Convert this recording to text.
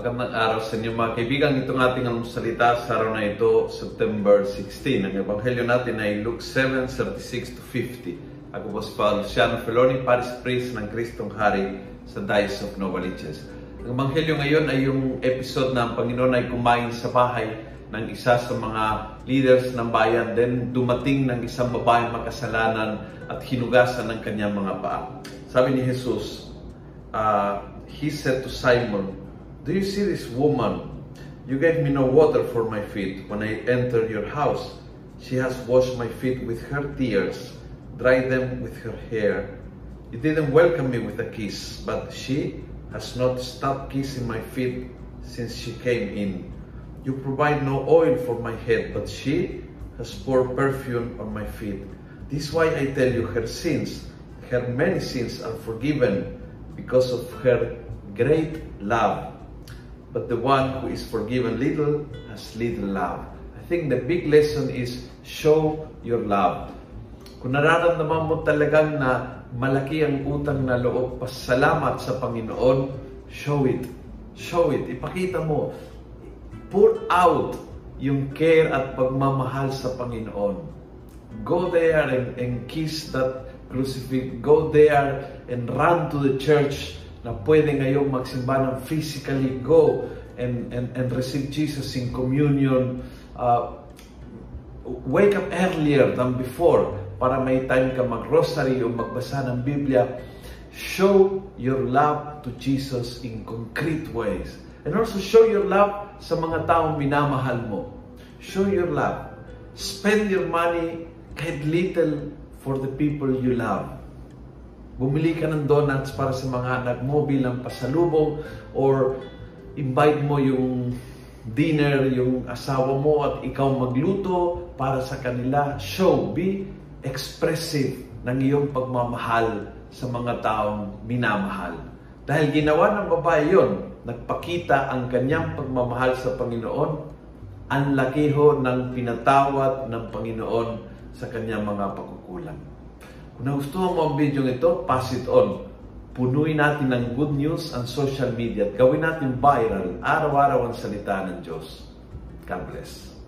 Magandang araw sa inyo mga kaibigan. Itong ating ang salita sa araw na ito, September 16. Ang ebanghelyo natin ay Luke 7, 36 to 50. Ako po si Father Luciano Feloni, Paris Priest ng Kristong Hari sa Diocese of Novaliches. Ang ebanghelyo ngayon ay yung episode na ang Panginoon ay kumain sa bahay ng isa sa mga leaders ng bayan. Then dumating ng isang babaeng makasalanan at hinugasan ng kanyang mga paa. Sabi ni Jesus, uh, He said to Simon, Do you see this woman? You gave me no water for my feet when I entered your house. She has washed my feet with her tears, dried them with her hair. You didn't welcome me with a kiss, but she has not stopped kissing my feet since she came in. You provide no oil for my head, but she has poured perfume on my feet. This is why I tell you her sins, her many sins are forgiven because of her great love. But the one who is forgiven little has little love. I think the big lesson is show your love. Kung nararamdaman mo talagang na malaki ang utang na loob, pasalamat sa Panginoon, show it. Show it. Ipakita mo. Pour out yung care at pagmamahal sa Panginoon. Go there and, and kiss that crucifix. Go there and run to the church na pwede ngayong magsimba ng physically go and, and, and receive Jesus in communion. Uh, wake up earlier than before para may time ka mag-rosary o magbasa ng Biblia. Show your love to Jesus in concrete ways. And also show your love sa mga taong minamahal mo. Show your love. Spend your money kahit little for the people you love bumili ka ng donuts para sa mga anak mo bilang pasalubong or invite mo yung dinner, yung asawa mo at ikaw magluto para sa kanila. Show, be expressive ng iyong pagmamahal sa mga taong minamahal. Dahil ginawa ng babae yon, nagpakita ang kanyang pagmamahal sa Panginoon, ang laki ho ng pinatawad ng Panginoon sa kanyang mga pagkukulang. Kung nagustuhan mo ang video ito, pass it on. Punuin natin ng good news ang social media at gawin natin viral araw-araw ang salita ng Diyos. God bless.